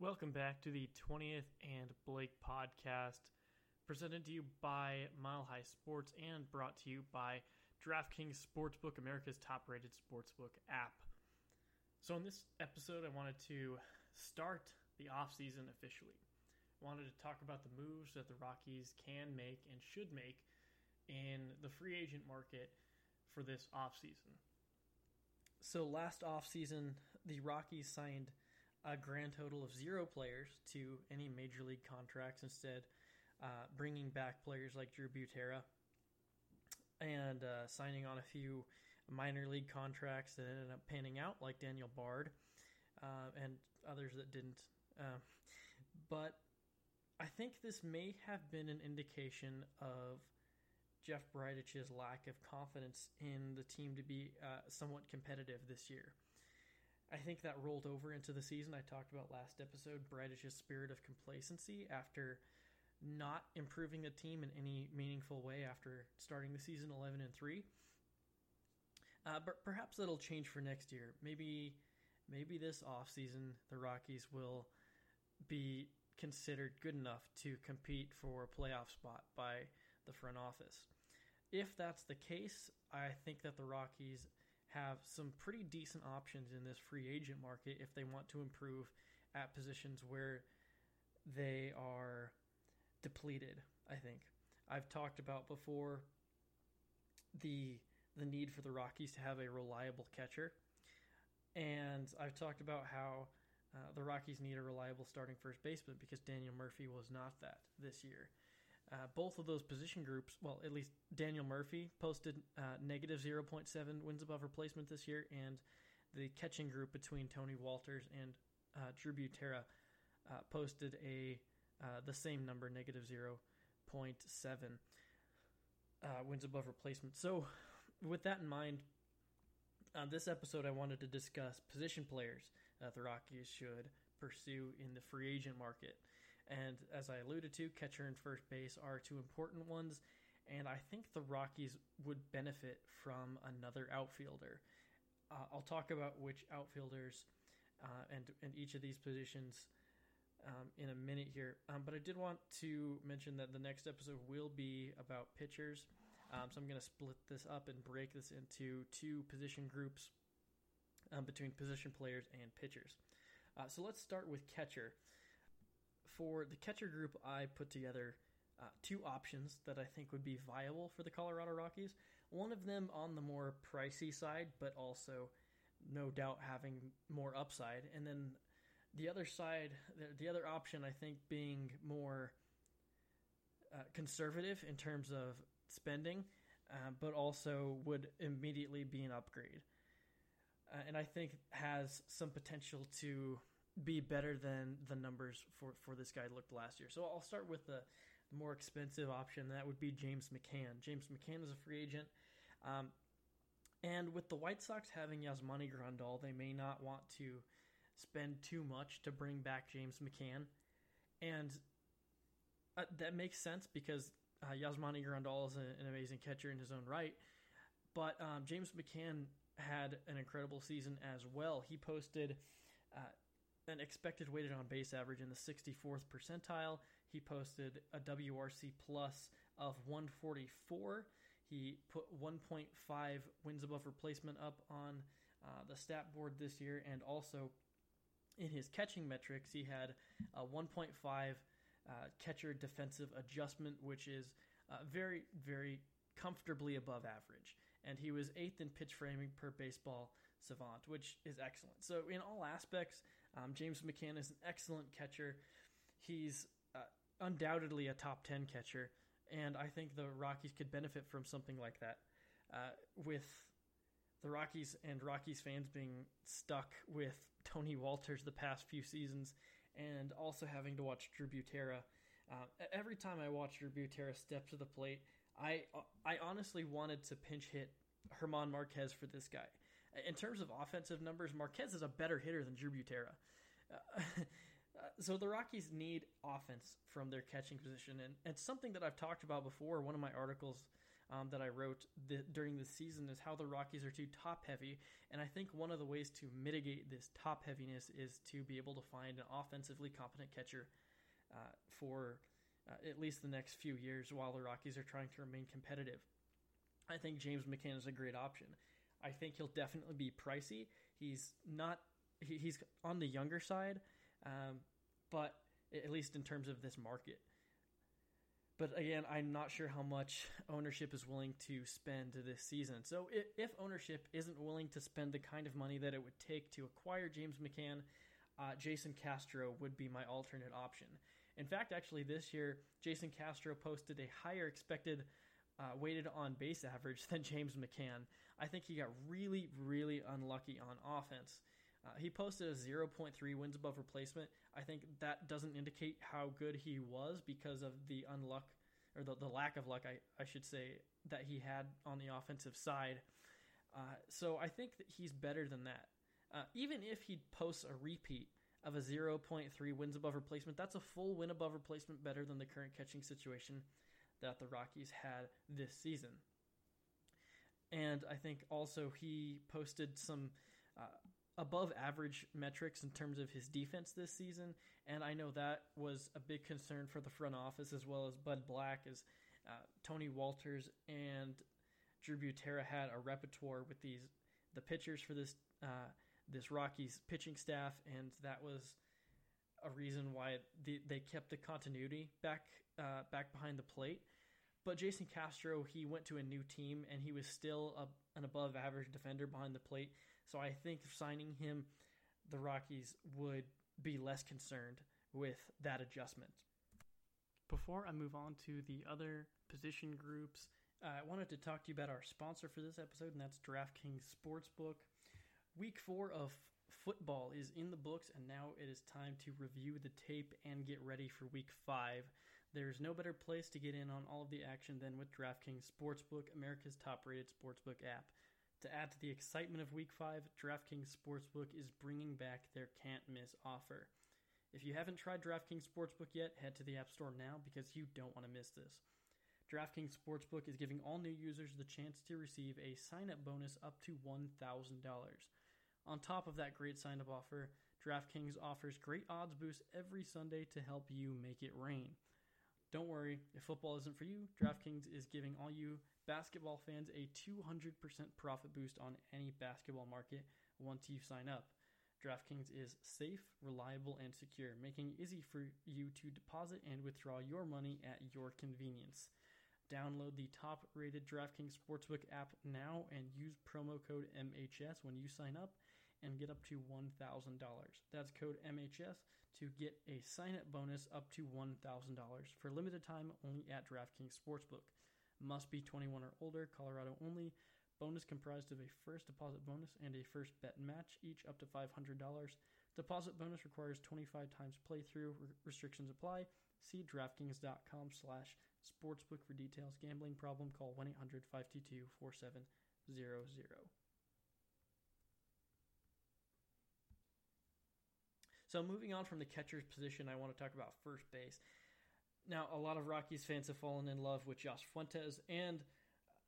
Welcome back to the 20th and Blake podcast, presented to you by Mile High Sports and brought to you by DraftKings Sportsbook, America's top rated sportsbook app. So, in this episode, I wanted to start the offseason officially. I wanted to talk about the moves that the Rockies can make and should make in the free agent market for this offseason. So, last offseason, the Rockies signed a grand total of zero players to any major league contracts, instead, uh, bringing back players like Drew Butera and uh, signing on a few minor league contracts that ended up panning out, like Daniel Bard uh, and others that didn't. Uh, but I think this may have been an indication of Jeff Bridich's lack of confidence in the team to be uh, somewhat competitive this year. I think that rolled over into the season. I talked about last episode Bridich's spirit of complacency after not improving the team in any meaningful way after starting the season 11 and 3. Uh, but perhaps that'll change for next year. Maybe maybe this offseason the Rockies will be considered good enough to compete for a playoff spot by the front office. If that's the case, I think that the Rockies have some pretty decent options in this free agent market if they want to improve at positions where they are depleted, I think. I've talked about before the the need for the Rockies to have a reliable catcher. And I've talked about how uh, the Rockies need a reliable starting first baseman because Daniel Murphy was not that this year. Uh, both of those position groups, well, at least Daniel Murphy posted uh, negative 0.7 wins above replacement this year, and the catching group between Tony Wolters and uh, Drew Butera uh, posted a the same number, negative 0.7 uh, wins above replacement. So, with that in mind, on this episode, I wanted to discuss position players that the Rockies should pursue in the free agent market. And as I alluded to, catcher and first base are two important ones. And I think the Rockies would benefit from another outfielder. Uh, I'll talk about which outfielders uh, and and each of these positions um, in a minute here. Um, but I did want to mention that the next episode will be about pitchers. Um, so I'm going to split this up and break this into two position groups um, between position players and pitchers. Uh, so let's start with catcher for the catcher group, I put together uh, two options that I think would be viable for the Colorado Rockies. One of them on the more pricey side, but also no doubt having more upside. And then the other side, the, the other option, I think, being more uh, conservative in terms of spending, uh, but also would immediately be an upgrade. Uh, and I think has some potential to be better than the numbers for, for this guy looked last year. So I'll start with the, more expensive option. That would be James McCann. James McCann is a free agent. Um, and with the White Sox having Yasmani Grandal, they may not want to spend too much to bring back James McCann. And uh, that makes sense because uh, Yasmani Grandal is a, an amazing catcher in his own right. But um, James McCann had an incredible season as well. He posted uh, expected weighted on base average in the 64th percentile. He posted a WRC plus of 144. He put 1.5 wins above replacement up on uh, the stat board this year, and also in his catching metrics, he had a 1.5 uh, catcher defensive adjustment, which is uh, very, very comfortably above average. And he was eighth in pitch framing per baseball savant, which is excellent. So, in all aspects, um, James McCann is an excellent catcher. He's uh, undoubtedly a top 10 catcher, and I think the Rockies could benefit from something like that. Uh, with the Rockies and Rockies fans being stuck with Tony Wolters the past few seasons, and also having to watch Drew Butera. Uh, every time I watch Drew Butera step to the plate, I I honestly wanted to pinch hit Herman Marquez for this guy. In terms of offensive numbers, Marquez is a better hitter than Drew Butera. Uh, so the Rockies need offense from their catching position, and it's something that I've talked about before. One of my articles um, that I wrote th- during the season is how the Rockies are too top heavy. And I think one of the ways to mitigate this top heaviness is to be able to find an offensively competent catcher uh, for uh, at least the next few years while the Rockies are trying to remain competitive. I think James McCann is a great option. I think he'll definitely be pricey. He's not, he, he's on the younger side, um, but at least in terms of this market. But again, I'm not sure how much ownership is willing to spend this season. So if, ownership isn't willing to spend the kind of money that it would take to acquire James McCann, uh, Jason Castro would be my alternate option. In fact, actually, this year, Jason Castro posted a higher expected uh, weighted on base average than James McCann. I think he got really, really unlucky on offense. Uh, he posted a 0.3 wins above replacement. I think that doesn't indicate how good he was because of the unluck or the, the lack of luck, I, I should say, that he had on the offensive side. Uh, so I think that he's better than that. Uh, even if he posts a repeat of a 0.3 wins above replacement, that's a full win above replacement better than the current catching situation that the Rockies had this season. And I think also he posted some uh, above average metrics in terms of his defense this season, and I know that was a big concern for the front office as well as Bud Black, as uh, Tony Wolters and Drew Butera had a repertoire with these the pitchers for this uh, this Rockies pitching staff, and that was a reason why the, they kept the continuity back uh, back behind the plate. But Jason Castro, he went to a new team, and he was still a, an above average defender behind the plate. So I think signing him, the Rockies would be less concerned with that adjustment. Before I move on to the other position groups, uh, I wanted to talk to you about our sponsor for this episode, and that's DraftKings Sportsbook. Week four of football is in the books, and now it is time to review the tape and get ready for week five. There's no better place to get in on all of the action than with DraftKings Sportsbook, America's top rated sportsbook app. To add to the excitement of Week 5, DraftKings Sportsbook is bringing back their can't miss offer. If you haven't tried DraftKings Sportsbook yet, head to the App Store now because you don't want to miss this. DraftKings Sportsbook is giving all new users the chance to receive a sign up bonus up to $1,000. On top of that great sign up offer, DraftKings offers great odds boosts every Sunday to help you make it rain. Don't worry, if football isn't for you, DraftKings is giving all you basketball fans a 200% profit boost on any basketball market once you sign up. DraftKings is safe, reliable, and secure, making it easy for you to deposit and withdraw your money at your convenience. Download the top rated DraftKings Sportsbook app now and use promo code MHS when you sign up and get up to $1,000. That's code MHS to get a sign up bonus up to $1,000 for limited time only at DraftKings Sportsbook. Must be 21 or older, Colorado only. Bonus comprised of a first deposit bonus and a first bet match, each up to $500. Deposit bonus requires 25 times playthrough. restrictions apply. See DraftKings.com slash sportsbook for details. Gambling problem, call 1-800-522-4700. So moving on from the catcher's position, I want to talk about first base. Now, a lot of Rockies fans have fallen in love with Josh Fuentes, and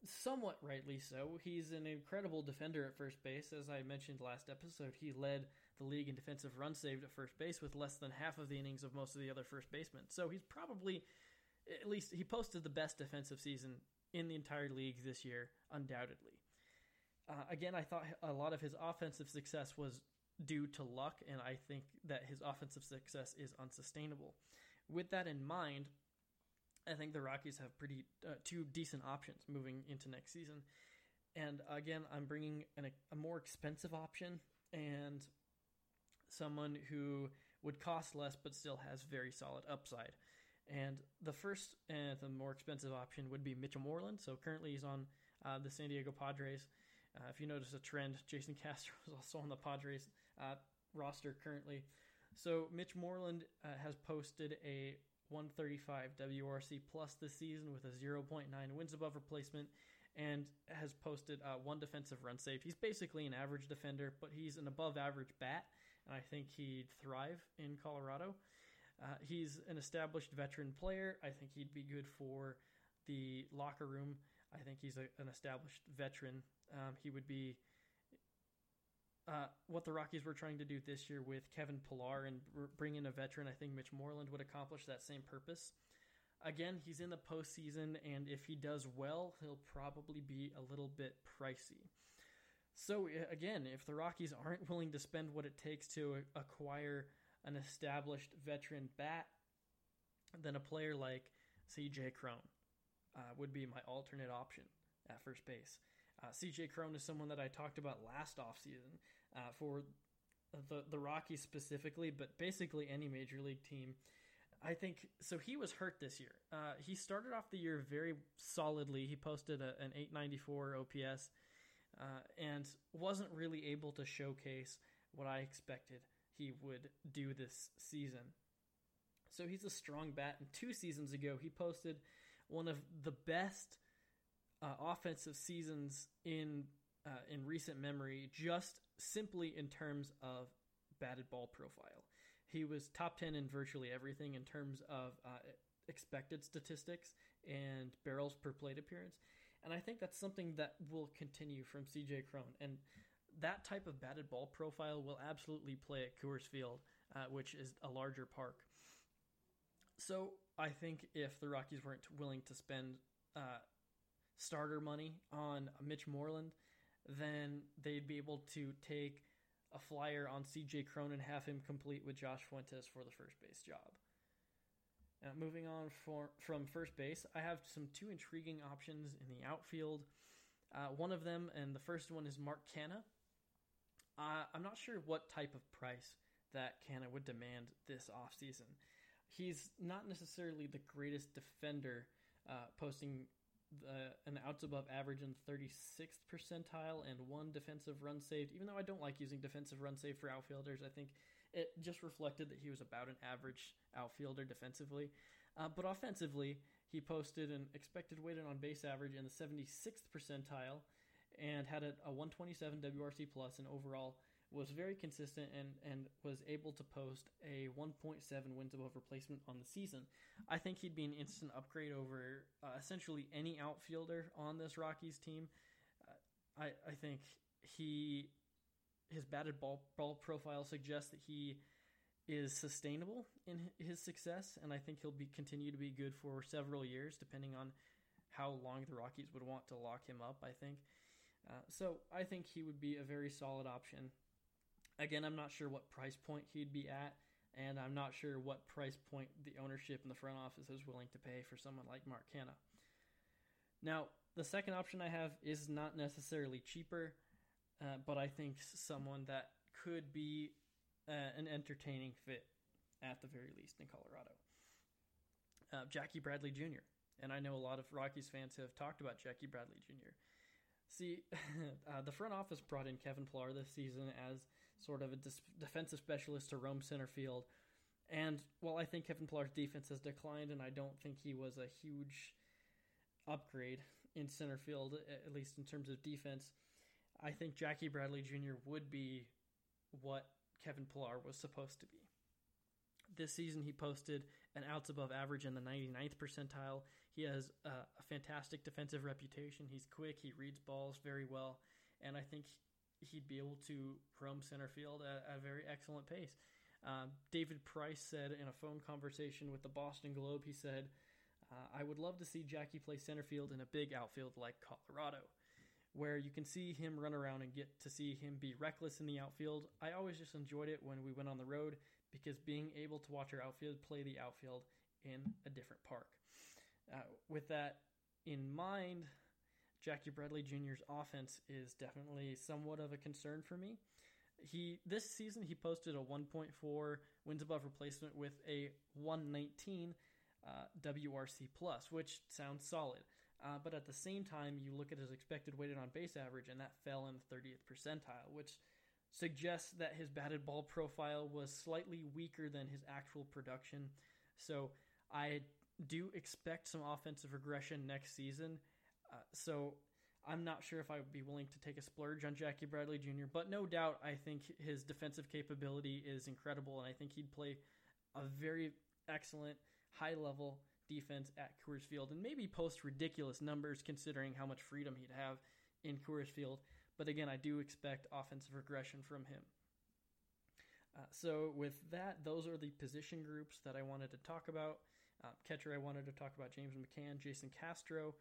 somewhat rightly so. He's an incredible defender at first base. As I mentioned last episode, he led the league in defensive runs saved at first base with less than half of the innings of most of the other first basemen. So he's probably, at least, he posted the best defensive season in the entire league this year, undoubtedly. Uh, again, I thought a lot of his offensive success was due to luck, and I think that his offensive success is unsustainable. With that in mind, I think the Rockies have pretty uh, two decent options moving into next season. And again, I'm bringing an, a more expensive option and someone who would cost less but still has very solid upside. And the first and the more expensive option would be Mitchell Moreland. So currently he's on uh, the San Diego Padres. Uh, if you notice a trend, Jason Castro is also on the Padres uh, roster currently. So Mitch Moreland uh, has posted a 135 WRC plus this season with a 0.9 wins above replacement and has posted uh, one defensive run saved. He's basically an average defender, but he's an above average bat, and I think he'd thrive in Colorado. Uh, he's an established veteran player. I think he'd be good for the locker room. I think he's a, an established veteran. Um, he would be uh, what the Rockies were trying to do this year with Kevin Pillar and bring in a veteran. I think Mitch Moreland would accomplish that same purpose. Again, he's in the postseason, and if he does well, he'll probably be a little bit pricey. So, again, if the Rockies aren't willing to spend what it takes to acquire an established veteran bat, then a player like CJ Cron uh, would be my alternate option at first base. Uh, CJ Cron is someone that I talked about last offseason uh, for the, the Rockies specifically, but basically any major league team. I think so. He was hurt this year. Uh, he started off the year very solidly. He posted a, an 894 OPS uh, and wasn't really able to showcase what I expected he would do this season. So he's a strong bat. And two seasons ago, he posted one of the best uh, offensive seasons in uh, in recent memory, just simply in terms of batted ball profile. He was top ten in virtually everything in terms of uh, expected statistics and barrels per plate appearance, and I think that's something that will continue from CJ Cron. And that type of batted ball profile will absolutely play at Coors Field, uh, which is a larger park. So I think if the Rockies weren't willing to spend uh, starter money on Mitch Moreland, then they'd be able to take a flyer on CJ Cron and have him complete with Josh Fuentes for the first base job. Now, moving on for, from first base, I have some two intriguing options in the outfield. Uh, one of them, and the first one is Mark Canha. Uh, I'm not sure what type of price that Canha would demand this offseason. He's not necessarily the greatest defender, uh, posting the, an outs above average in 36th percentile and one defensive run saved. Even though I don't like using defensive run save for outfielders, I think it just reflected that he was about an average outfielder defensively. Uh, but offensively, he posted an expected weighted on base average in the 76th percentile and had a, a 127 WRC plus and overall was very consistent and, and was able to post a 1.7 wins above replacement on the season. I think he'd be an instant upgrade over uh, essentially any outfielder on this Rockies team. Uh, I, I think he his batted ball, ball profile suggests that he is sustainable in his success, and I think he'll be continue to be good for several years, depending on how long the Rockies would want to lock him up. I think. Uh, so I think he would be a very solid option. Again, I'm not sure what price point he'd be at, and I'm not sure what price point the ownership in the front office is willing to pay for someone like Mark Canha. Now, the second option I have is not necessarily cheaper, uh, but I think someone that could be uh, an entertaining fit at the very least in Colorado. Uh, Jackie Bradley Jr. And I know a lot of Rockies fans have talked about Jackie Bradley Jr. See, uh, the front office brought in Kevin Pillar this season as sort of a defensive specialist to roam center field. And while I think Kevin Pillar's defense has declined, and I don't think he was a huge upgrade in center field, at least in terms of defense, I think Jackie Bradley Jr. would be what Kevin Pillar was supposed to be. This season, he posted an outs above average in the 99th percentile. He has a fantastic defensive reputation. He's quick, he reads balls very well, and I think he'd be able to roam center field at, at a very excellent pace. Uh, David Price said in a phone conversation with the Boston Globe, he said, uh, I would love to see Jackie play center field in a big outfield like Colorado, where you can see him run around and get to see him be reckless in the outfield. I always just enjoyed it when we went on the road because being able to watch our outfield play the outfield in a different park. Uh, with that in mind, Jackie Bradley Jr.'s offense is definitely somewhat of a concern for me. He this season he posted a 1.4 wins above replacement with a 119 uh, WRC plus, which sounds solid. Uh, but at the same time, you look at his expected weighted on base average, and that fell in the 30th percentile, which suggests that his batted ball profile was slightly weaker than his actual production. So I do expect some offensive regression next season. Uh, so I'm not sure if I would be willing to take a splurge on Jackie Bradley Jr., but no doubt I think his defensive capability is incredible, and I think he'd play a very excellent, high level defense at Coors Field and maybe post ridiculous numbers considering how much freedom he'd have in Coors Field. But again, I do expect offensive regression from him. Uh, so, with that, those are the position groups that I wanted to talk about. Uh, catcher, I wanted to talk about James McCann, Jason Castro,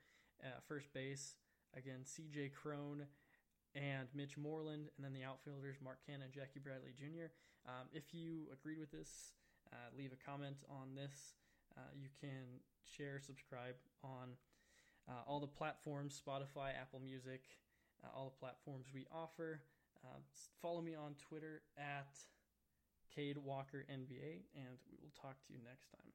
uh, first base, again, CJ Cron and Mitch Moreland, and then the outfielders, Mark Canha, Jackie Bradley Jr. Um, if you agreed with this, uh, leave a comment on this. Uh, you can share, subscribe on uh, all the platforms Spotify, Apple Music, uh, all the platforms we offer. Uh, follow me on Twitter at Cade Walker NBA, and we will talk to you next time.